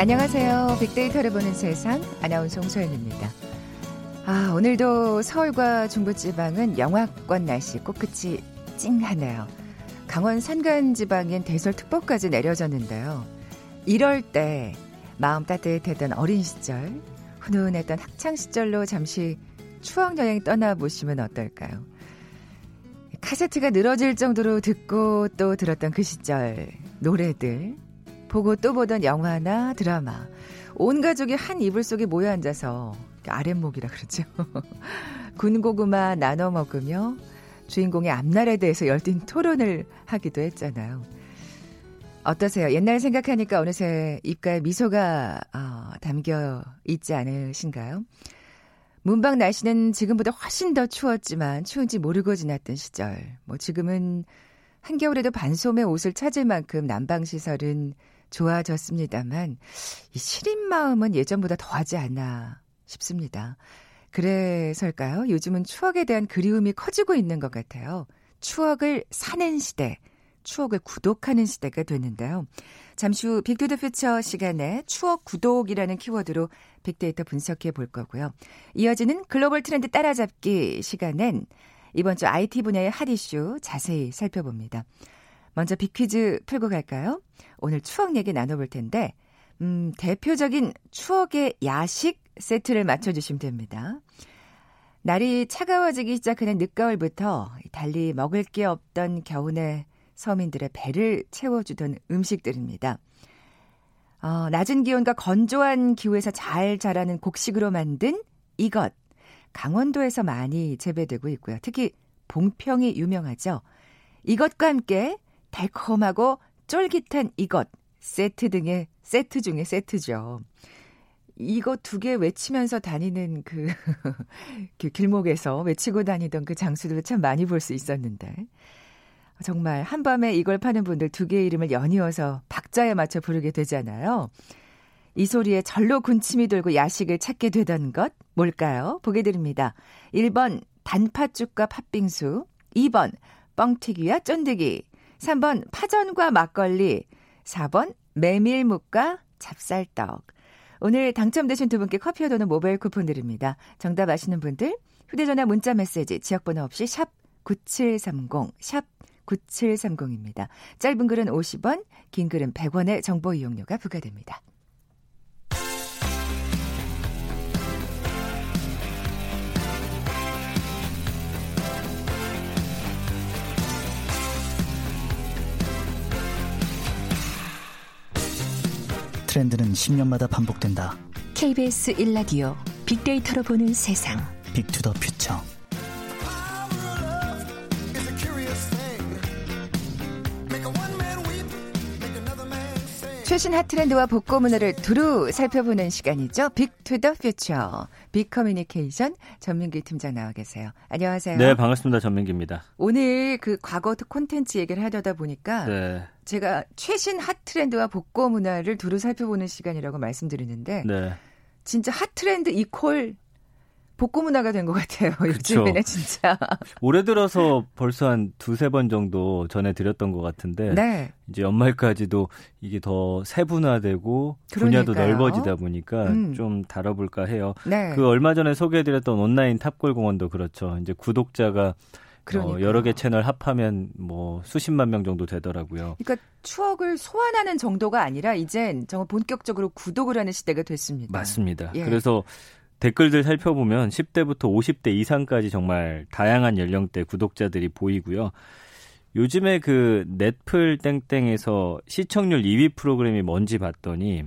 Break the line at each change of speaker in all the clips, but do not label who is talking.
안녕하세요. 빅데이터를 보는 세상 아나운서 홍소연입니다. 아, 오늘도 서울과 중부지방은 영하권 날씨 코끝이 찡하네요. 강원 산간 지방엔 대설특보까지 내려졌는데요. 이럴 때 마음 따뜻했던 어린 시절, 훈훈했던 학창 시절로 잠시 추억 여행 떠나보시면 어떨까요? 카세트가 늘어질 정도로 듣고 또 들었던 그 시절 노래들 보고 또 보던 영화나 드라마. 온 가족이 한 이불 속에 모여 앉아서 아랫목이라 그러죠. 군고구마 나눠 먹으며 주인공의 앞날에 대해서 열띤 토론을 하기도 했잖아요. 어떠세요? 옛날 생각하니까 어느새 입가에 미소가 어, 담겨 있지 않으신가요? 문방 날씨는 지금보다 훨씬 더 추웠지만 추운지 모르고 지났던 시절. 뭐 지금은 한겨울에도 반소매 옷을 찾을 만큼 난방 시설은 좋아졌습니다만 이 시린 마음은 예전보다 더하지 않나 싶습니다. 그래서일까요? 요즘은 추억에 대한 그리움이 커지고 있는 것 같아요. 추억을 사는 시대, 추억을 구독하는 시대가 됐는데요. 잠시 후 Big to the Future 시간에 추억 구독이라는 키워드로 빅데이터 분석해 볼 거고요. 이어지는 글로벌 트렌드 따라잡기 시간엔 이번 주 IT 분야의 핫 이슈 자세히 살펴봅니다. 먼저 빅퀴즈 풀고 갈까요? 오늘 추억 얘기 나눠볼 텐데, 음, 대표적인 추억의 야식 세트를 맞춰주시면 됩니다. 날이 차가워지기 시작하는 늦가을부터 달리 먹을 게 없던 겨우내 서민들의 배를 채워주던 음식들입니다. 어, 낮은 기온과 건조한 기후에서 잘 자라는 곡식으로 만든 이것. 강원도에서 많이 재배되고 있고요. 특히 봉평이 유명하죠. 이것과 함께 달콤하고 쫄깃한 이것 세트 등의 세트 중에 세트죠. 이거 두 개 외치면서 다니는 그, 그 길목에서 외치고 다니던 그 장수들 참 많이 볼 수 있었는데. 정말 한밤에 이걸 파는 분들 두 개의 이름을 연이어서 박자에 맞춰 부르게 되잖아요. 이 소리에 절로 군침이 돌고 야식을 찾게 되던 것 뭘까요? 보게 드립니다. 1번 단팥죽과 팥빙수, 2번 뻥튀기와 쫀득이, 3번 파전과 막걸리, 4번 메밀묵과 찹쌀떡. 오늘 당첨되신 두 분께 커피와 도는 모바일 쿠폰 드립니다. 정답 아시는 분들 휴대전화 문자 메시지 지역번호 없이 샵 9730, 샵 9730입니다. 짧은 글은 50원, 긴 글은 100원의 정보 이용료가 부과됩니다.
트렌드는 10년마다 반복된다.
KBS 1라디오 빅데이터로 보는 세상.
빅투더 퓨처.
최신 핫트렌드와 복고 문화를 두루 살펴보는 시간이죠. Big to the Future. 빅 커뮤니케이션 전민기 팀장 나와 계세요. 안녕하세요.
네, 반갑습니다. 전민기입니다.
오늘 그 과거 콘텐츠 얘기를 하려다 보니까 네. 제가 최신 핫트렌드와 복고 문화를 두루 살펴보는 시간이라고 말씀드리는데 네. 진짜 핫트렌드 equal 복고 문화가 된 것 같아요. 요즘에는 진짜.
올해 들어서 벌써 한 두세 번 정도 전해드렸던 것 같은데 네. 이제 연말까지도 이게 더 세분화되고 그러니까요. 분야도 넓어지다 보니까 음. 좀 다뤄볼까 해요. 네. 그 얼마 전에 소개해드렸던 온라인 탑골 공원도 그렇죠. 이제 구독자가 어, 여러 개 채널 합하면 뭐 수십만 명 정도 되더라고요.
그러니까 추억을 소환하는 정도가 아니라 이젠 정말 본격적으로 구독을 하는 시대가 됐습니다.
맞습니다. 예. 그래서 댓글들 살펴보면 10대부터 50대 이상까지 정말 다양한 연령대 구독자들이 보이고요. 요즘에 그 넷플 땡땡에서 시청률 2위 프로그램이 뭔지 봤더니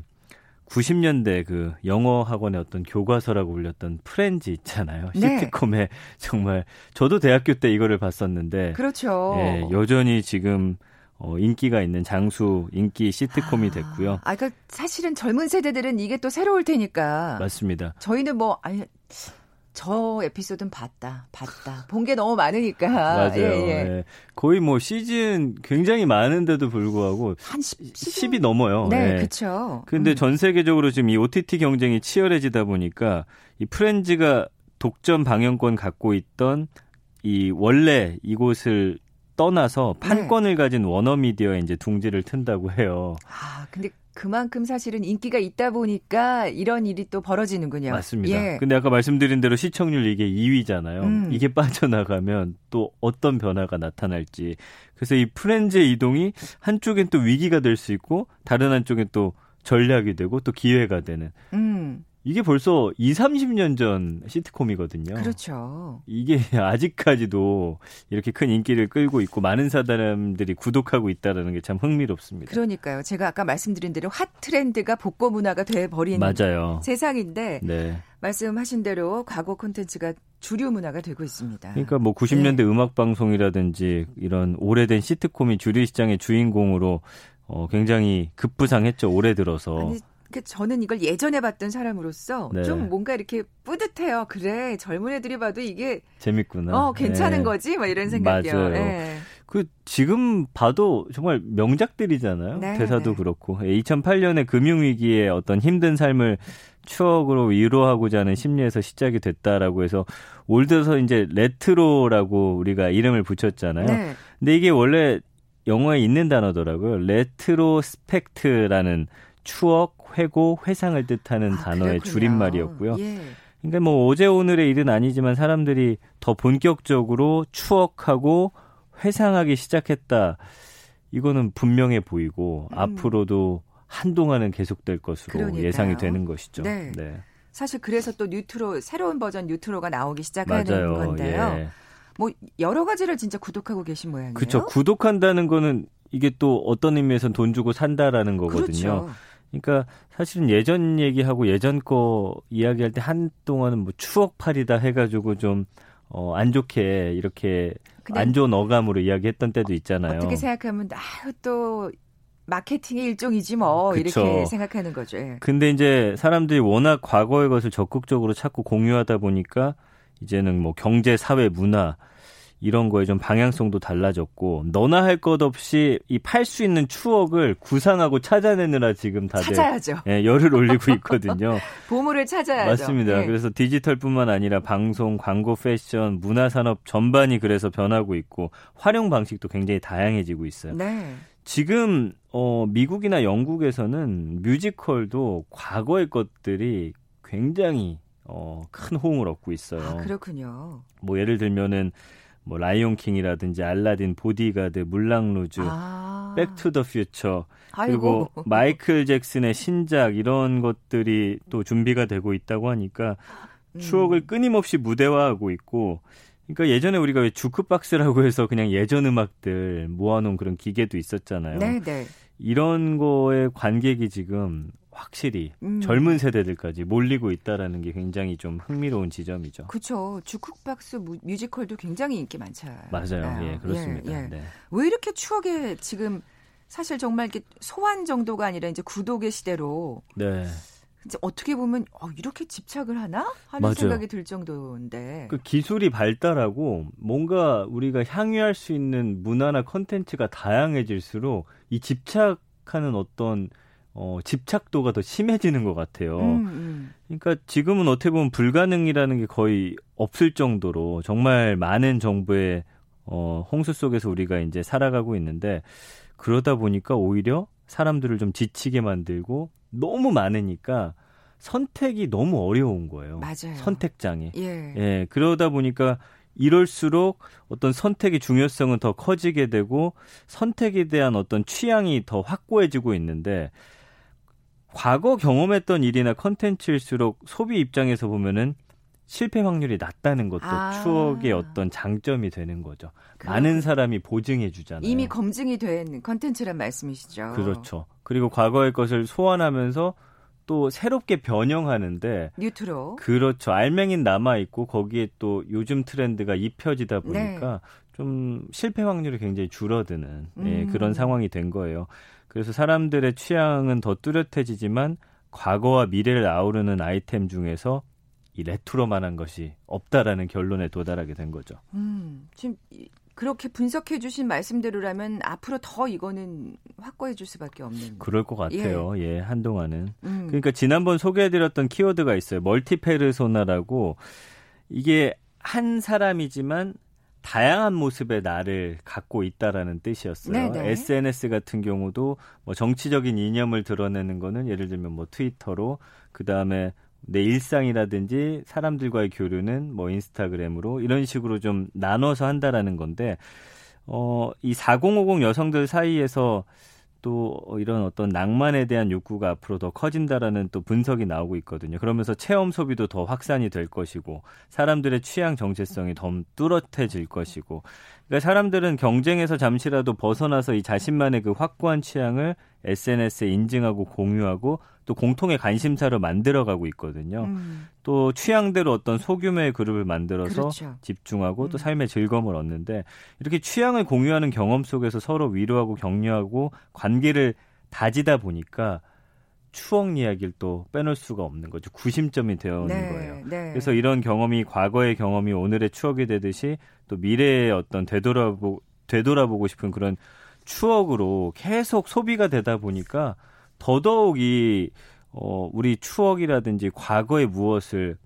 90년대 그 영어 학원의 어떤 교과서라고 불렸던 프렌즈 있잖아요. 네. 시트콤에 정말 저도 대학교 때 이거를 봤었는데
그렇죠.
예, 여전히 지금 어, 인기가 있는 장수 인기 시트콤이 됐고요.
아, 그러니까 사실은 젊은 세대들은 이게 또 새로울 테니까.
맞습니다.
저희는 뭐 아니 저 에피소드는 봤다, 봤다. 본 게 너무 많으니까.
맞아요. 예, 예. 예. 거의 뭐 시즌 굉장히 많은데도 불구하고 한 10, 10이 넘어요.
네, 예. 그렇죠.
근데 음. 전 세계적으로 지금 이 OTT 경쟁이 치열해지다 보니까 이 프렌즈가 독점 방영권 갖고 있던 이 원래 이곳을 떠나서 판권을 네. 가진 워너미디어에 이제 둥지를 튼다고 해요.
아, 근데 그만큼 사실은 인기가 있다 보니까 이런 일이 또 벌어지는군요.
맞습니다.
예.
근데 아까 말씀드린 대로 시청률 이게 2위잖아요.
음.
이게 빠져나가면 또 어떤 변화가 나타날지. 그래서 이 프렌즈의 이동이 한쪽엔 또 위기가 될 수 있고 다른 한쪽엔 또 전략이 되고 또 기회가 되는.
음,
이게 벌써 2, 30년 전 시트콤이거든요.
그렇죠.
이게 아직까지도 이렇게 큰 인기를 끌고 있고 많은 사람들이 구독하고 있다는 게 참 흥미롭습니다.
그러니까요. 제가 아까 말씀드린 대로 핫 트렌드가 복고 문화가 돼 버린
맞아요.
세상인데
네.
말씀하신 대로 과거 콘텐츠가 주류 문화가 되고 있습니다.
그러니까 뭐 90년대
네.
음악 방송이라든지 이런 오래된 시트콤이 주류 시장의 주인공으로 어 굉장히 급부상했죠. 올해 들어서.
아니, 그 저는 이걸 예전에 봤던 사람으로서
네.
좀 뭔가 이렇게 뿌듯해요. 그래 젊은 애들이 봐도 이게
재밌구나.
어 괜찮은
네.
거지, 막 이런 생각이요.
맞아요.
예.
그 지금 봐도 정말 명작들이잖아요.
네,
대사도
네.
그렇고 2008년에 금융 위기의 어떤 힘든 삶을 추억으로 위로하고자 하는 심리에서 시작이 됐다라고 해서 올 들어서 이제 레트로라고 우리가 이름을 붙였잖아요.
네.
근데 이게 원래 영어에 있는 단어더라고요. retrospect라는 추억, 회고, 회상을 뜻하는
아,
단어의
그렇군요.
줄임말이었고요.
예.
그러니까 뭐 어제 오늘의 일은 아니지만 사람들이 더 본격적으로 추억하고 회상하기 시작했다. 이거는 분명해 보이고
음.
앞으로도 한동안은 계속될 것으로
그러니까요.
예상이 되는 것이죠.
네. 사실 그래서 또 뉴트로 새로운 버전 뉴트로가 나오기 시작하는
맞아요.
건데요.
예.
뭐 여러 가지를 진짜 구독하고 계신 모양이에요.
그렇죠. 구독한다는 거는 이게 또 어떤 의미에서는 돈 주고 산다라는 거거든요.
그렇죠.
그러니까 사실은 예전 얘기하고 예전 거 이야기할 때 한동안은 뭐 추억팔이다 해가지고 좀 어, 안 좋게 이렇게 안 좋은 어감으로 이야기했던 때도 있잖아요.
어떻게 생각하면 아유 또 마케팅의 일종이지 뭐
그쵸.
이렇게 생각하는 거죠. 예.
근데 이제 사람들이 워낙 과거의 것을 적극적으로 찾고 공유하다 보니까 이제는 뭐 경제, 사회, 문화 이런 거에 좀 방향성도 달라졌고 너나 할 것 없이 이 팔 수 있는 추억을 구상하고 찾아내느라 지금 다들
찾아야죠.
예, 열을 올리고 있거든요.
보물을 찾아야죠.
맞습니다.
예.
그래서 디지털뿐만 아니라 방송, 광고, 패션, 문화 산업 전반이 그래서 변하고 있고 활용 방식도 굉장히 다양해지고 있어요.
네.
지금 어, 미국이나 영국에서는 뮤지컬도 과거의 것들이 굉장히 어, 큰 호응을 얻고 있어요.
아, 그렇군요.
뭐 예를 들면은 뭐 라이온 킹이라든지 알라딘, 보디가드, 물랑루즈,
아.
백투더 퓨처. 그리고 마이클 잭슨의 신작 이런 것들이 또 준비가 되고 있다고 하니까
음.
추억을 끊임없이 무대화하고 있고 그러니까 예전에 우리가 왜 주크박스라고 해서 그냥 예전 음악들 모아놓은 그런 기계도 있었잖아요.
네, 네.
이런 거에 관객이 지금 확실히
음.
젊은 세대들까지 몰리고 있다라는 게 굉장히 좀 흥미로운 지점이죠.
그렇죠. 주쿡박스 무- 뮤지컬도 굉장히 인기 많잖아요.
맞아요. 예, 그렇습니다.
예, 예.
네.
왜 이렇게 추억에 지금 사실 정말 이렇게 소환 정도가 아니라 이제 구독의 시대로
네.
이제 어떻게 보면 어, 이렇게 집착을 하나 하는
맞아요.
생각이 들 정도인데.
그 기술이 발달하고 뭔가 우리가 향유할 수 있는 문화나 컨텐츠가 다양해질수록 이 집착하는 어떤 어, 집착도가 더 심해지는 것 같아요.
음, 음.
그러니까 지금은 어떻게 보면 불가능이라는 게 거의 없을 정도로 정말 많은 정보의 어, 홍수 속에서 우리가 이제 살아가고 있는데 그러다 보니까 오히려 사람들을 좀 지치게 만들고 너무 많으니까 선택이 너무 어려운 거예요.
맞아요.
선택장애.
예.
예, 그러다 보니까 이럴수록 어떤 선택의 중요성은 더 커지게 되고 선택에 대한 어떤 취향이 더 확고해지고 있는데 과거 경험했던 일이나 컨텐츠일수록 소비 입장에서 보면은 실패 확률이 낮다는 것도
아.
추억의 어떤 장점이 되는 거죠. 많은 사람이 보증해 주잖아요.
이미 검증이 된 컨텐츠란 말씀이시죠.
그렇죠. 그리고 과거의 것을 소환하면서 또 새롭게 변형하는데
뉴트로.
그렇죠. 알맹이는 남아 있고 거기에 또 요즘 트렌드가 입혀지다
네.
보니까 좀 실패 확률이 굉장히 줄어드는 예,
음.
그런 상황이 된 거예요. 그래서 사람들의 취향은 더 뚜렷해지지만 과거와 미래를 아우르는 아이템 중에서 이 레트로만한 것이 없다라는 결론에 도달하게 된 거죠.
음, 지금 이- 그렇게 분석해 주신 말씀대로라면 앞으로 더 이거는 확고해 줄 수밖에 없는.
그럴 것 같아요. 예, 한동안은.
음.
그러니까 지난번 소개해 드렸던 키워드가 있어요. 멀티페르소나라고 이게 한 사람이지만 다양한 모습의 나를 갖고 있다라는 뜻이었어요. 네네. SNS 같은 경우도 뭐 정치적인 이념을 드러내는 거는 예를 들면 뭐 트위터로 그 다음에 내 일상이라든지 사람들과의 교류는 뭐 인스타그램으로 이런 식으로 좀 나눠서 한다라는 건데 어, 이 4050 여성들 사이에서 또 이런 어떤 낭만에 대한 욕구가 앞으로 더 커진다라는 또 분석이 나오고 있거든요. 그러면서 체험 소비도 더 확산이 될 것이고 사람들의 취향 정체성이 더 뚜렷해질 것이고 그러니까 사람들은 경쟁에서 잠시라도 벗어나서 이 자신만의 그 확고한 취향을 SNS에 인증하고 공유하고 또 공통의 관심사로 만들어가고 있거든요. 음. 또 취향대로 어떤 소규모의 그룹을 만들어서 그렇죠. 집중하고 또 음. 삶의 즐거움을 얻는데 이렇게 취향을 공유하는 경험 속에서 서로 위로하고 격려하고 관계를 다지다 보니까 추억 이야기를 또 빼놓을 수가 없는 거죠. 구심점이 되어 오는 네, 거예요. 네. 그래서 이런 경험이 과거의 경험이 오늘의 추억이 되듯이 또 미래의 어떤 되돌아보 되돌아보고 싶은 그런 추억으로 계속 소비가 되다 보니까 더더욱 이 어, 우리 추억이라든지 과거의 무엇을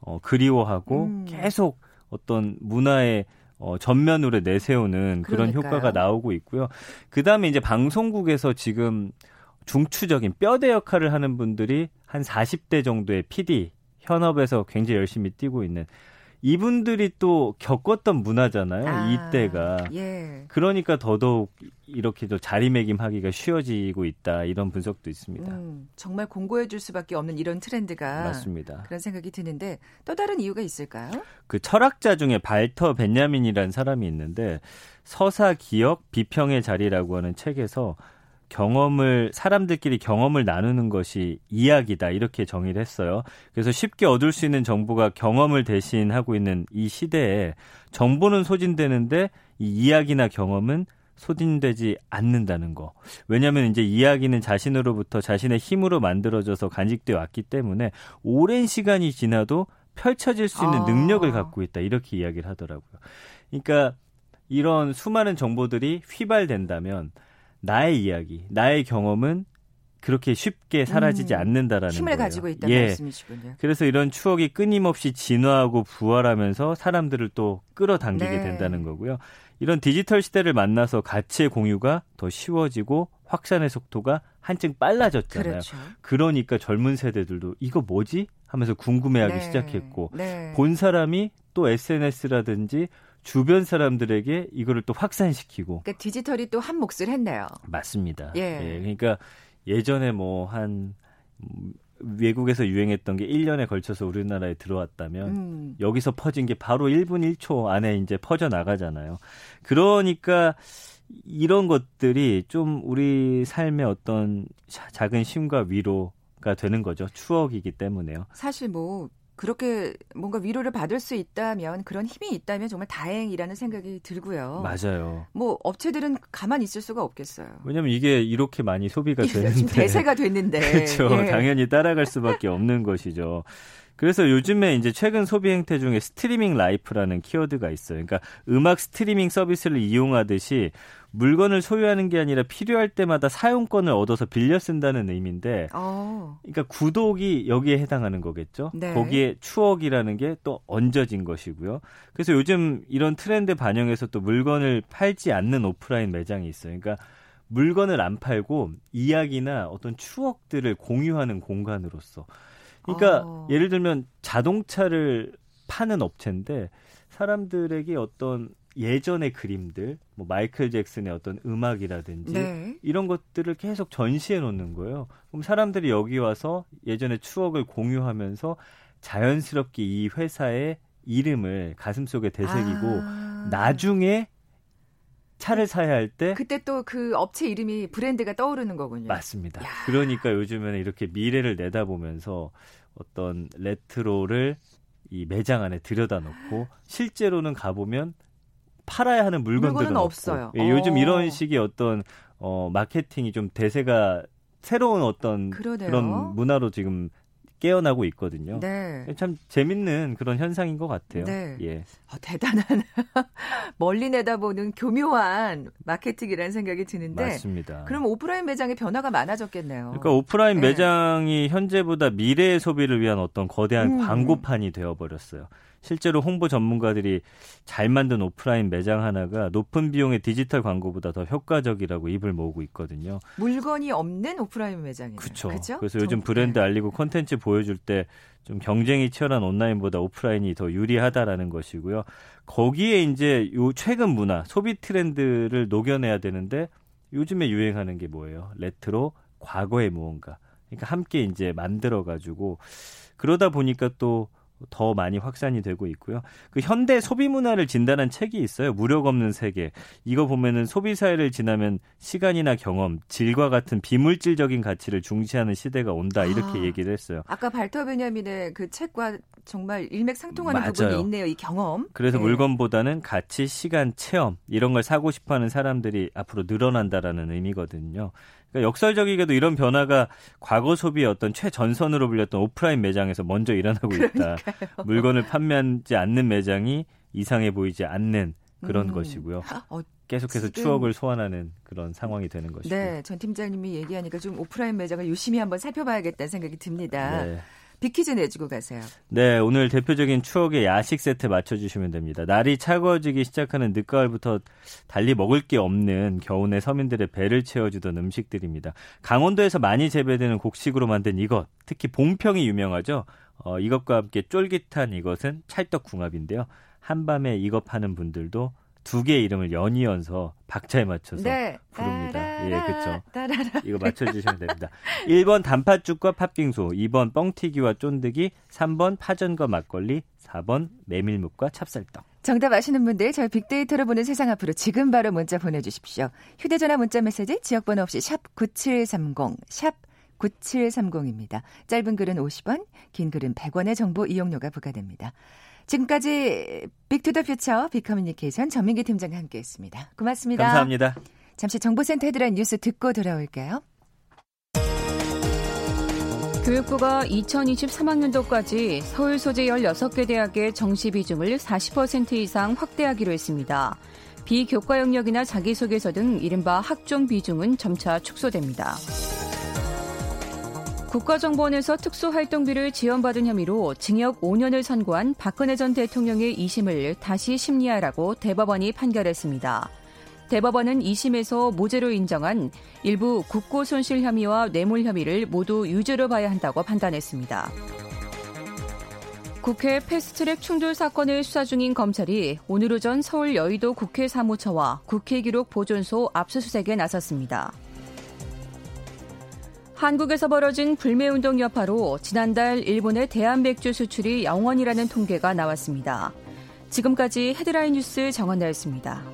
어, 그리워하고 음. 계속 어떤 문화의 어, 전면으로 내세우는 그런 그러니까요. 효과가 나오고 있고요. 그 다음에 이제 방송국에서 지금 중추적인 뼈대 역할을 하는 분들이 한 40대 정도의 PD, 현업에서 굉장히 열심히 뛰고 있는 이분들이 또 겪었던 문화잖아요. 아, 이때가. 예. 그러니까 더더욱 이렇게 도 자리매김하기가 쉬워지고 있다. 이런 분석도 있습니다. 음,
정말 공고해 줄 수밖에 없는 이런 트렌드가
맞습니다.
그런 생각이 드는데 또 다른 이유가 있을까요?
그 철학자 중에 발터 벤야민이라는 사람이 있는데 서사 기억 비평의 자리라고 하는 책에서 경험을 사람들끼리 경험을 나누는 것이 이야기다 이렇게 정의를 했어요. 그래서 쉽게 얻을 수 있는 정보가 경험을 대신하고 있는 이 시대에 정보는 소진되는데 이 이야기나 경험은 소진되지 않는다는 거. 왜냐하면 이제 이야기는 자신으로부터 자신의 힘으로 만들어져서 간직되어 왔기 때문에 오랜 시간이 지나도 펼쳐질 수 있는 아. 능력을 갖고 있다 이렇게 이야기를 하더라고요. 그러니까 이런 수많은 정보들이 휘발된다면 나의 이야기, 나의 경험은 그렇게 쉽게 사라지지 음, 않는다라는
힘을
거예요.
가지고 있다는 예. 말씀이시군요.
그래서 이런 추억이 끊임없이 진화하고 부활하면서 사람들을 또 끌어당기게 네. 된다는 거고요. 이런 디지털 시대를 만나서 가치의 공유가 더 쉬워지고 확산의 속도가 한층 빨라졌잖아요. 그렇죠. 그러니까 젊은 세대들도 이거 뭐지? 하면서 궁금해하기 네. 시작했고 네. 본 사람이 또 SNS라든지 주변 사람들에게 이거를 또 확산시키고.
그러니까 디지털이 또 한 몫을 했네요.
맞습니다. 예. 예 그러니까 예전에 뭐한 외국에서 유행했던 게 1년에 걸쳐서 우리나라에 들어왔다면 음. 여기서 퍼진 게 바로 1분 1초 안에 이제 퍼져 나가잖아요. 그러니까 이런 것들이 좀 우리 삶의 어떤 작은 쉼과 위로가 되는 거죠. 추억이기 때문에요.
사실 뭐 그렇게 뭔가 위로를 받을 수 있다면 그런 힘이 있다면 정말 다행이라는 생각이 들고요.
맞아요.
뭐 업체들은 가만히 있을 수가 없겠어요.
왜냐면 이게 이렇게 많이 소비가 되는데
대세가 됐는데
그렇죠. 예. 당연히 따라갈 수밖에 없는 것이죠. 그래서 요즘에 이제 최근 소비 행태 중에 streaming life라는 키워드가 있어요. 그러니까 음악 스트리밍 서비스를 이용하듯이 물건을 소유하는 게 아니라 필요할 때마다 사용권을 얻어서 빌려 쓴다는 의미인데, 어. 그러니까 구독이 여기에 해당하는 거겠죠. 네. 거기에 추억이라는 게 또 얹어진 것이고요. 그래서 요즘 이런 트렌드 반영해서 또 물건을 팔지 않는 오프라인 매장이 있어요. 그러니까 물건을 안 팔고 이야기나 어떤 추억들을 공유하는 공간으로서. 그러니까 어. 예를 들면 자동차를 파는 업체인데 사람들에게 어떤 예전의 그림들, 뭐 마이클 잭슨의 어떤 음악이라든지 네. 이런 것들을 계속 전시해 놓는 거예요. 그럼 사람들이 여기 와서 예전의 추억을 공유하면서 자연스럽게 이 회사의 이름을 가슴속에 되새기고 아. 나중에 차를 사야 할 때
그때 또 그 업체 이름이 브랜드가 떠오르는 거군요.
맞습니다. 야. 그러니까 요즘에는 이렇게 미래를 내다보면서 어떤 레트로를 이 매장 안에 들여다 놓고 실제로는 가보면 팔아야 하는 물건들은
없어요.
예, 요즘 이런 식의 어떤 어 마케팅이 좀 대세가 새로운 어떤 그러네요. 그런 문화로 지금 깨어나고 있거든요. 네. 참 재밌는 그런 현상인 것 같아요. 네. 예.
어, 대단한 멀리 내다보는 교묘한 마케팅이라는 생각이 드는데.
맞습니다.
그럼 오프라인 매장의 변화가 많아졌겠네요.
그러니까 오프라인 네. 매장이 현재보다 미래의 소비를 위한 어떤 거대한 음. 광고판이 되어버렸어요. 실제로 홍보 전문가들이 잘 만든 오프라인 매장 하나가 높은 비용의 디지털 광고보다 더 효과적이라고 입을 모으고 있거든요.
물건이 없는 오프라인 매장이에요.
그렇죠. 그래서 요즘 브랜드 알리고 콘텐츠 보여줄 때 좀 경쟁이 치열한 온라인보다 오프라인이 더 유리하다라는 것이고요. 거기에 이제 요 최근 문화, 소비 트렌드를 녹여내야 되는데 요즘에 유행하는 게 뭐예요? 레트로, 과거의 무언가. 그러니까 함께 이제 만들어 가지고 그러다 보니까 또 더 많이 확산이 되고 있고요. 그 현대 소비 문화를 진단한 책이 있어요. 물욕 없는 세계. 이거 보면은 소비 사회를 지나면 시간이나 경험, 질과 같은 비물질적인 가치를 중시하는 시대가 온다 이렇게 아, 얘기를 했어요.
아까 발터 베냐민의 그 책과 정말 일맥상통하는 맞아요. 부분이 있네요. 이 경험.
그래서 네. 물건보다는 가치, 시간, 체험 이런 걸 사고 싶어하는 사람들이 앞으로 늘어난다라는 의미거든요. 그러니까 역설적이게도 이런 변화가 과거 소비의 어떤 최전선으로 불렸던 오프라인 매장에서 먼저 일어나고 있다. 물건을 판매하지 않는 매장이 이상해 보이지 않는 그런 음. 것이고요. 어, 계속해서 지금... 추억을 소환하는 그런 상황이 되는 것이고.
네, 전 팀장님이 얘기하니까 좀 오프라인 매장을 유심히 한번 살펴봐야겠다는 생각이 듭니다. 네. 비키즈 내주고 가세요.
네, 오늘 대표적인 추억의 야식 세트 맞춰주시면 됩니다. 날이 차가워지기 시작하는 늦가을부터 달리 먹을 게 없는 겨우내 서민들의 배를 채워주던 음식들입니다. 강원도에서 많이 재배되는 곡식으로 만든 이것, 특히 봉평이 유명하죠. 어, 이것과 함께 쫄깃한 이것은 찰떡궁합인데요. 한밤에 이것 파는 분들도 두 개의 이름을 연이어서 박자에 맞춰서 네. 부릅니다. 예, 그렇죠. 이거 맞춰주시면 됩니다. 1번 단팥죽과 팥빙수, 2번 뻥튀기와 쫀득이, 3번 파전과 막걸리, 4번 메밀묵과 찹쌀떡.
정답 아시는 분들 저희 빅데이터로 보는 세상 앞으로 지금 바로 문자 보내주십시오. 휴대전화 문자 메시지 지역번호 없이 샵 9730, 샵 9730입니다. 짧은 글은 50원, 긴 글은 100원의 정보 이용료가 부과됩니다. 지금까지 빅투더퓨처 빅커뮤니케이션 전민기 팀장과 함께했습니다. 고맙습니다.
감사합니다.
잠시 정보센터에 들어간 뉴스 듣고 돌아올게요.
교육부가 2023학년도까지 서울 소재 16개 대학의 정시 비중을 40% 이상 확대하기로 했습니다. 비교과 영역이나 자기소개서 등 이른바 학종 비중은 점차 축소됩니다. 국가정보원에서 특수활동비를 지원받은 혐의로 징역 5년을 선고한 박근혜 전 대통령의 2심을 다시 심리하라고 대법원이 판결했습니다. 대법원은 2심에서 무죄로 인정한 일부 국고 손실 혐의와 뇌물 혐의를 모두 유죄로 봐야 한다고 판단했습니다. 국회 패스트트랙 충돌 사건을 수사 중인 검찰이 오늘 오전 서울 여의도 국회 사무처와 국회 기록 보존소 압수수색에 나섰습니다. 한국에서 벌어진 불매운동 여파로 지난달 일본의 대한맥주 수출이 영원이라는 통계가 나왔습니다. 지금까지 헤드라인 뉴스 정원나였습니다.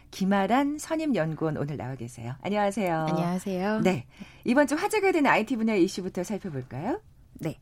김아란 선임연구원 오늘 나와 계세요. 안녕하세요.
안녕하세요.
네. 이번 주 화제가 되는 IT 분야 이슈부터 살펴볼까요?
네.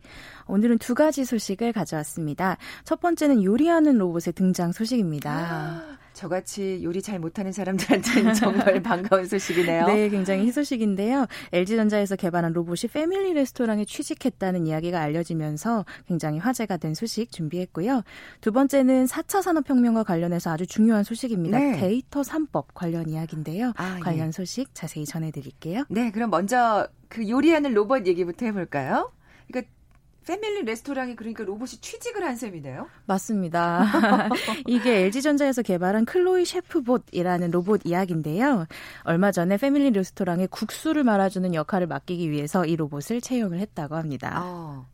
오늘은 두 가지 소식을 가져왔습니다. 첫 번째는 요리하는 로봇의 등장 소식입니다. 아,
저같이 요리 잘 못하는 사람들한테는 정말 반가운 소식이네요.
네, 굉장히 희소식인데요. LG전자에서 개발한 로봇이 패밀리 레스토랑에 취직했다는 이야기가 알려지면서 굉장히 화제가 된 소식 준비했고요. 두 번째는 4차 산업혁명과 관련해서 아주 중요한 소식입니다. 네. 데이터 3법 관련 이야기인데요. 아, 예. 관련 예. 소식 자세히 전해드릴게요.
네, 그럼 먼저 그 요리하는 로봇 얘기부터 해볼까요? 패밀리 레스토랑이 그러니까 로봇이 취직을 한 셈이네요.
맞습니다. 이게 LG전자에서 개발한 클로이 셰프봇이라는 로봇 이야기인데요. 얼마 전에 패밀리 레스토랑에 국수를 말아주는 역할을 맡기기 위해서 이 로봇을 채용을 했다고 합니다. 아.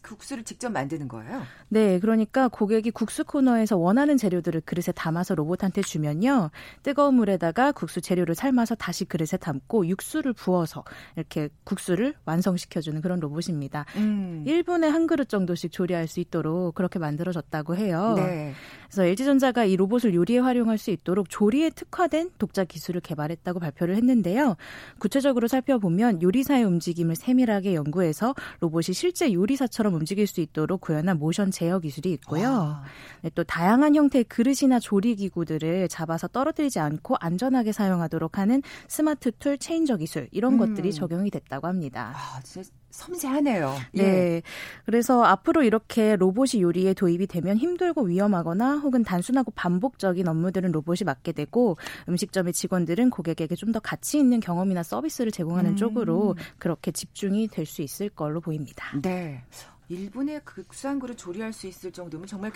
그 국수를 직접 만드는 거예요?
네, 그러니까 고객이 국수 코너에서 원하는 재료들을 그릇에 담아서 로봇한테 주면요. 뜨거운 물에다가 국수 재료를 삶아서 다시 그릇에 담고 육수를 부어서 이렇게 국수를 완성시켜주는 그런 로봇입니다. 음. 1분에 한 그릇 정도씩 조리할 수 있도록 그렇게 만들어졌다고 해요. 네. 그래서 LG전자가 이 로봇을 요리에 활용할 수 있도록 조리에 특화된 독자 기술을 개발했다고 발표를 했는데요. 구체적으로 살펴보면 요리사의 움직임을 세밀하게 연구해서 로봇이 실제 요리사처럼 움직일 수 있도록 구현한 모션 제어 기술이 있고요. 네, 또 다양한 형태의 그릇이나 조리 기구들을 잡아서 떨어뜨리지 않고 안전하게 사용하도록 하는 smart tool changer 기술 이런 음. 것들이 적용이 됐다고 합니다.
아, 진짜 섬세하네요.
네. 예. 그래서 앞으로 이렇게 로봇이 요리에 도입이 되면 힘들고 위험하거나 혹은 단순하고 반복적인 업무들은 로봇이 맡게 되고 음식점의 직원들은 고객에게 좀 더 가치 있는 경험이나 서비스를 제공하는 음. 쪽으로 그렇게 집중이 될 수 있을 걸로 보입니다.
네. 일본의 극수한 그릇 조리할 수 있을 정도면 정말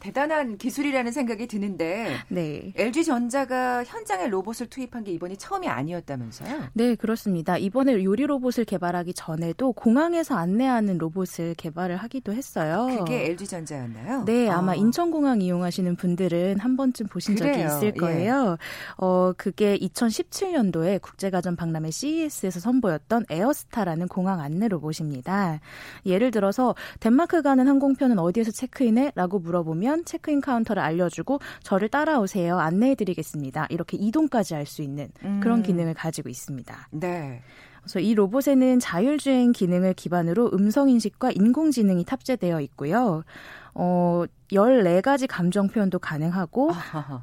대단한 기술이라는 생각이 드는데 네. LG 전자가 현장에 로봇을 투입한 게 이번이 처음이 아니었다면서요?
네, 그렇습니다. 이번에 요리 로봇을 개발하기 전에도 공항에서 안내하는 로봇을 개발을 하기도 했어요.
그게 LG 전자였나요?
네, 아마 어. 인천공항 이용하시는 분들은 한 번쯤 보신 그래요. 적이 있을 예. 거예요. 예. 어, 그게 2017년도에 국제가전 박람회 CES에서 선보였던 에어스타라는 공항 안내 로봇입니다. 예를 들어서 덴마크 가는 항공편은 어디에서 체크인해?라고 물어보면 오면 체크인 카운터를 알려주고 저를 따라오세요. 안내해드리겠습니다. 이렇게 이동까지 할 수 있는 그런 음. 기능을 가지고 있습니다. 네. 그래서 이 로봇에는 자율주행 기능을 기반으로 음성인식과 인공지능이 탑재되어 있고요. 어, 14가지 감정 표현도 가능하고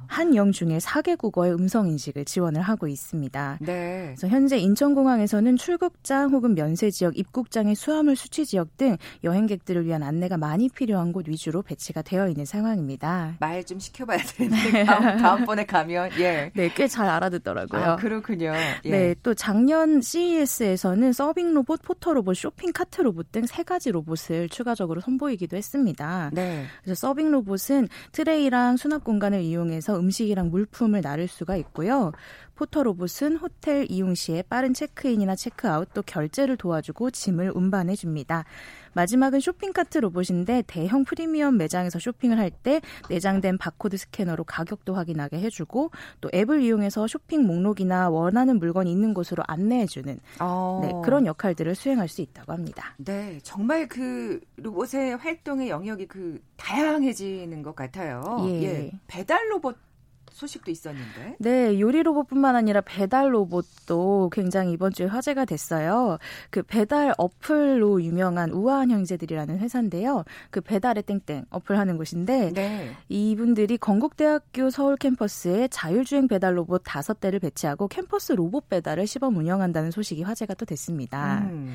한영중일 4개 국어의 음성 인식을 지원을 하고 있습니다. 네. 그래서 현재 인천공항에서는 출국장 혹은 면세 지역, 입국장의 수화물 수취 지역 등 여행객들을 위한 안내가 많이 필요한 곳 위주로 배치가 되어 있는 상황입니다.
말 좀 시켜봐야 되는데 네. 다음, 다음 번에 가면 예.
네, 꽤 잘 알아듣더라고요.
아, 그렇군요.
예. 네, 또 작년 CES에서는 서빙 로봇, 포터 로봇, 쇼핑 카트 로봇 등 세 가지 로봇을 추가적으로 선보이기도 했습니다. 네. 그래서 서빙 로봇은 트레이랑 수납 공간을 이용해서 음식이랑 물품을 나를 수가 있고요. 포터 로봇은 호텔 이용 시에 빠른 체크인이나 체크아웃 또 결제를 도와주고 짐을 운반해 줍니다. 마지막은 쇼핑카트 로봇인데 대형 프리미엄 매장에서 쇼핑을 할 때 내장된 바코드 스캐너로 가격도 확인하게 해주고 또 앱을 이용해서 쇼핑 목록이나 원하는 물건이 있는 곳으로 안내해주는 어. 네, 그런 역할들을 수행할 수 있다고 합니다.
네, 정말 그 로봇의 활동의 영역이 그 다양해지는 것 같아요. 예. 예 배달 로봇 소식도 있었는데.
네, 요리 로봇뿐만 아니라 배달 로봇도 굉장히 이번 주에 화제가 됐어요. 그 배달 어플로 유명한 우아한 형제들이라는 회사인데요. 그 배달의 땡땡 어플 하는 곳인데 네. 이분들이 건국대학교 서울 캠퍼스에 자율주행 배달 로봇 다섯 대를 배치하고 캠퍼스 로봇 배달을 시범 운영한다는 소식이 화제가 또 됐습니다. 음.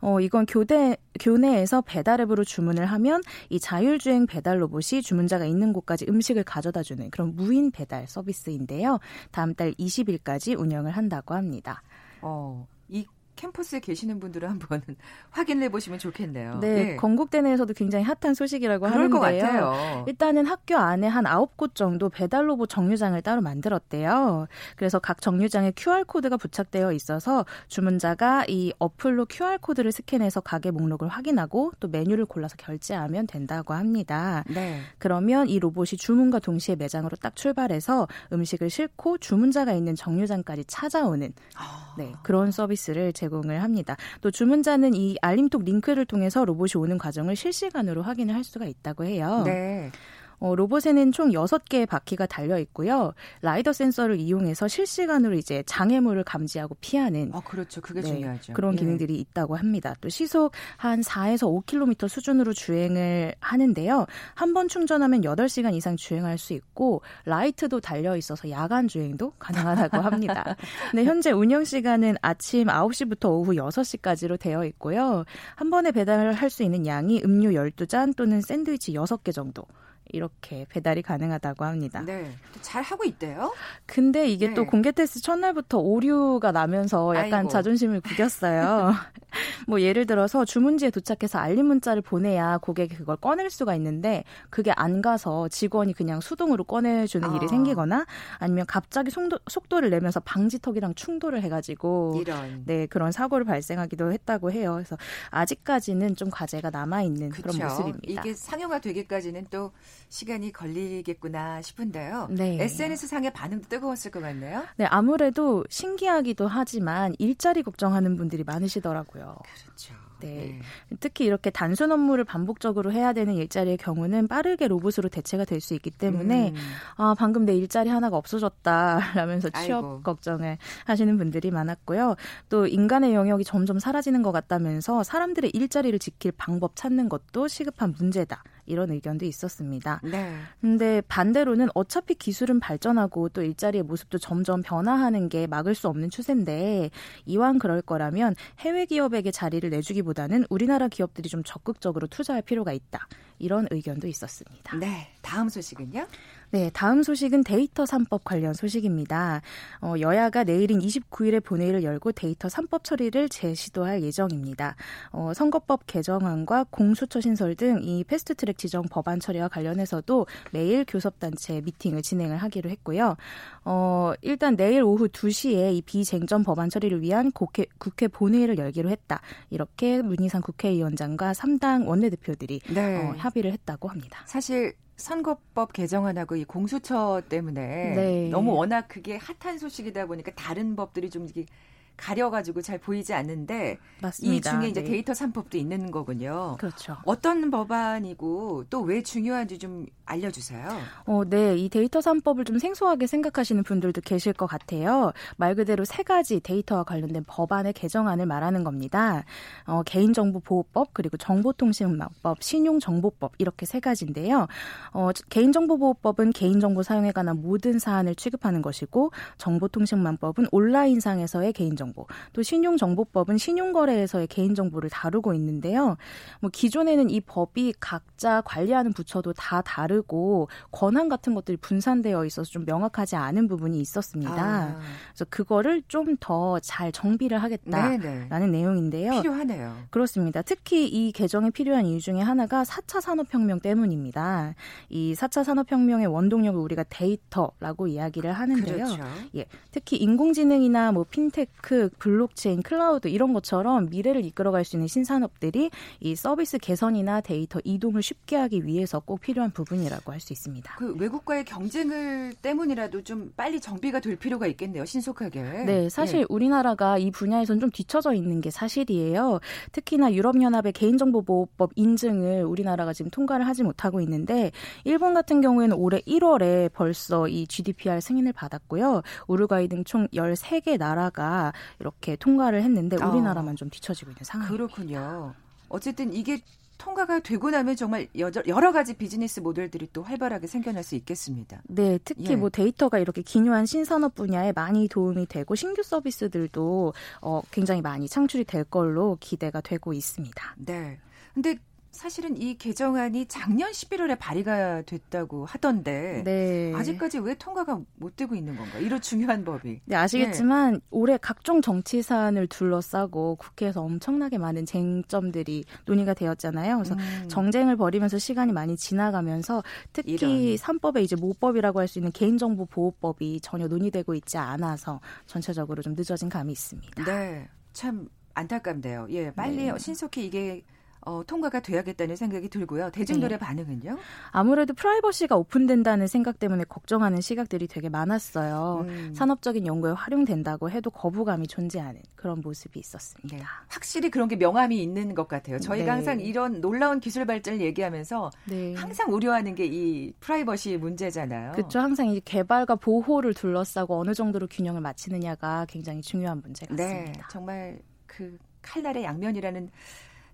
어, 이건 교대, 교내에서 배달 앱으로 주문을 하면 이 자율주행 배달 로봇이 주문자가 있는 곳까지 음식을 가져다 주는 그런 무인 배달 서비스인데요. 다음 달 20일까지 운영을 한다고 합니다.
어, 이 캠퍼스에 계시는 분들은 한번 확인해 보시면 좋겠네요.
네, 예. 건국대 내에서도 굉장히 핫한 소식이라고 하는데요. 일단은 학교 안에 한 9곳 정도 배달 로봇 정류장을 따로 만들었대요. 그래서 각 정류장에 QR 코드가 부착되어 있어서 주문자가 이 어플로 QR 코드를 스캔해서 가게 목록을 확인하고 또 메뉴를 골라서 결제하면 된다고 합니다. 네. 그러면 이 로봇이 주문과 동시에 매장으로 딱 출발해서 음식을 싣고 주문자가 있는 정류장까지 찾아오는 아. 네, 그런 서비스를 제공을 합니다. 또 주문자는 이 알림톡 링크를 통해서 로봇이 오는 과정을 실시간으로 확인을 할 수가 있다고 해요. 네. 어, 로봇에는 총 6개의 바퀴가 달려 있고요. 라이더 센서를 이용해서 실시간으로 이제 장애물을 감지하고 피하는
어, 그렇죠. 그게 네, 중요하죠.
그런 예. 기능들이 있다고 합니다. 또 시속 한 4에서 5km 수준으로 주행을 하는데요. 한 번 충전하면 8시간 이상 주행할 수 있고 라이트도 달려 있어서 야간 주행도 가능하다고 합니다. 네, 현재 운영 시간은 아침 9시부터 오후 6시까지로 되어 있고요. 한 번에 배달을 할 수 있는 양이 음료 12잔 또는 샌드위치 6개 정도 이렇게 배달이 가능하다고 합니다. 네.
잘 하고 있대요.
근데 이게 네. 또 공개 테스트 첫날부터 오류가 나면서 약간 아이고. 자존심을 구겼어요. 뭐 예를 들어서 주문지에 도착해서 알림 문자를 보내야 고객이 그걸 꺼낼 수가 있는데 그게 안 가서 직원이 그냥 수동으로 꺼내주는 아. 일이 생기거나 아니면 갑자기 속도, 속도를 내면서 방지턱이랑 충돌을 해가지고 이런. 네 그런 사고를 발생하기도 했다고 해요. 그래서 아직까지는 좀 과제가 남아 있는 그런 모습입니다.
이게 상용화 되기까지는 또 시간이 걸리겠구나 싶은데요. 네. SNS 상의 반응도 뜨거웠을 것 같네요.
네, 아무래도 신기하기도 하지만 일자리 걱정하는 분들이 많으시더라고요.
그렇죠.
네. 특히 이렇게 단순 업무를 반복적으로 해야 되는 일자리의 경우는 빠르게 로봇으로 대체가 될 수 있기 때문에 음. 아 방금 내 일자리 하나가 없어졌다라면서 취업 아이고. 걱정을 하시는 분들이 많았고요. 또 인간의 영역이 점점 사라지는 것 같다면서 사람들의 일자리를 지킬 방법 찾는 것도 시급한 문제다. 이런 의견도 있었습니다. 네. 근데 반대로는 어차피 기술은 발전하고 또 일자리의 모습도 점점 변화하는 게 막을 수 없는 추세인데 이왕 그럴 거라면 해외 기업에게 자리를 내주기보다는 우리나라 기업들이 좀 적극적으로 투자할 필요가 있다. 이런 의견도 있었습니다.
네. 다음 소식은요?
네, 다음 소식은 데이터 3법 관련 소식입니다. 어, 여야가 내일인 29일에 본회의를 열고 데이터 3법 처리를 재시도할 예정입니다. 어, 선거법 개정안과 공수처 신설 등 이 패스트트랙 지정 법안 처리와 관련해서도 매일 교섭단체 미팅을 진행을 하기로 했고요. 어, 일단 내일 오후 2시에 이 비쟁점 법안 처리를 위한 국회, 국회 본회의를 열기로 했다. 이렇게 문희상 국회의장과 3당 원내대표들이 네. 어, 합의를 했다고 합니다.
사실 선거법 개정안하고 이 공수처 때문에 네. 너무 워낙 그게 핫한 소식이다 보니까 다른 법들이 좀 이게 가려가지고 잘 보이지 않는데 맞습니다. 이 중에 이제 네. 데이터 3법도 있는 거군요.
그렇죠.
어떤 법안이고 또 왜 중요한지 좀 알려주세요.
어, 네. 이 데이터 3법을 좀 생소하게 생각하시는 분들도 계실 것 같아요. 말 그대로 세 가지 데이터와 관련된 법안의 개정안을 말하는 겁니다. 어, 개인정보보호법, 그리고 정보통신망법, 신용정보법 이렇게 세 가지인데요. 어, 개인정보보호법은 개인정보 사용에 관한 모든 사안을 취급하는 것이고 정보통신망법은 온라인상에서의 개인정보 개인정보, 또 신용정보법은 신용거래에서의 개인정보를 다루고 있는데요. 뭐 기존에는 이 법이 각자 관리하는 부처도 다 다르고 권한 같은 것들이 분산되어 있어서 좀 명확하지 않은 부분이 있었습니다. 아. 그래서 그거를 좀 더 잘 정비를 하겠다라는 네네. 내용인데요.
필요하네요.
그렇습니다. 특히 이 개정이 필요한 이유 중에 하나가 4차 산업혁명 때문입니다. 이 4차 산업혁명의 원동력을 우리가 데이터라고 이야기를 하는데요. 그렇죠. 예, 특히 인공지능이나 뭐 핀테크 테크, 블록체인, 클라우드 이런 것처럼 미래를 이끌어갈 수 있는 신산업들이 이 서비스 개선이나 데이터 이동을 쉽게 하기 위해서 꼭 필요한 부분이라고 할 수 있습니다.
그 외국과의 경쟁을 때문이라도 좀 빨리 정비가 될 필요가 있겠네요. 신속하게.
네, 사실 네. 우리나라가 이 분야에선 좀 뒤처져 있는 게 사실이에요. 특히나 유럽연합의 개인정보보호법 인증을 우리나라가 지금 통과를 하지 못하고 있는데 일본 같은 경우에는 올해 1월에 벌써 이 GDPR 승인을 받았고요. 우루과이 등 총 13개 나라가 이렇게 통과를 했는데 어. 우리나라만 어. 좀 뒤처지고 있는 상황입니다.
그렇군요. 어쨌든 이게 통과가 되고 나면 정말 여러 가지 비즈니스 모델들이 또 활발하게 생겨날 수 있겠습니다.
네, 특히 예. 뭐 데이터가 이렇게 기묘한 신산업 분야에 많이 도움이 되고 신규 서비스들도 어, 굉장히 많이 창출이 될 걸로 기대가 되고 있습니다.
네. 근데 사실은 이 개정안이 작년 11월에 발의가 됐다고 하던데 네. 아직까지 왜 통과가 못 되고 있는 건가? 이런 중요한 법이.
네, 아시겠지만 네. 올해 각종 정치 사안을 둘러싸고 국회에서 엄청나게 많은 쟁점들이 논의가 되었잖아요. 그래서 음. 정쟁을 벌이면서 시간이 많이 지나가면서 특히. 3법에 이제 모법이라고 할 수 있는 개인정보 보호법이 전혀 논의되고 있지 않아서 전체적으로 좀 늦어진 감이 있습니다.
네. 참 안타깝네요. 예, 빨리 네. 신속히 이게 어, 통과가 돼야겠다는 생각이 들고요. 대중들의 네. 반응은요?
아무래도 프라이버시가 오픈된다는 생각 때문에 걱정하는 시각들이 되게 많았어요. 음. 산업적인 연구에 활용된다고 해도 거부감이 존재하는 그런 모습이 있었습니다. 네.
확실히 그런 게 명암이 있는 것 같아요. 저희가 네. 항상 이런 놀라운 기술 발전을 얘기하면서 네. 항상 우려하는 게 이 프라이버시 문제잖아요.
그렇죠. 항상 이 개발과 보호를 둘러싸고 어느 정도로 균형을 맞추느냐가 굉장히 중요한 문제 네. 같습니다.
네, 정말 그 칼날의 양면이라는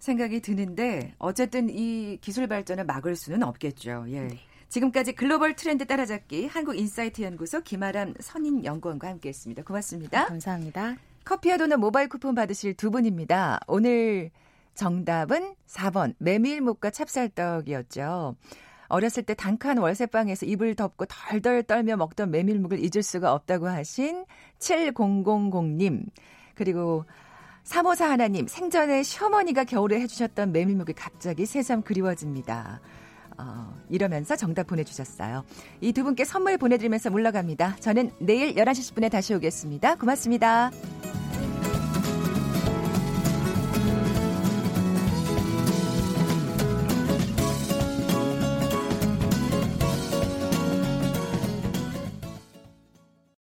생각이 드는데 어쨌든 이 기술 발전을 막을 수는 없겠죠. 예. 네. 지금까지 글로벌 트렌드 따라잡기 한국 인사이트 연구소 김아람 선임 연구원과 함께했습니다. 고맙습니다.
감사합니다.
커피와 도넛 모바일 쿠폰 받으실 두 분입니다. 오늘 정답은 4번 메밀묵과 찹쌀떡이었죠. 어렸을 때 단칸 월세방에서 이불 덮고 덜덜 떨며 먹던 메밀묵을 잊을 수가 없다고 하신 7000님. 그리고 사모사 하나님, 생전에 시어머니가 겨울에 해주셨던 메밀묵이 갑자기 새삼 그리워집니다. 어, 이러면서 정답 보내주셨어요. 이 두 분께 선물 보내드리면서 물러갑니다. 저는 내일 11시 10분에 다시 오겠습니다. 고맙습니다.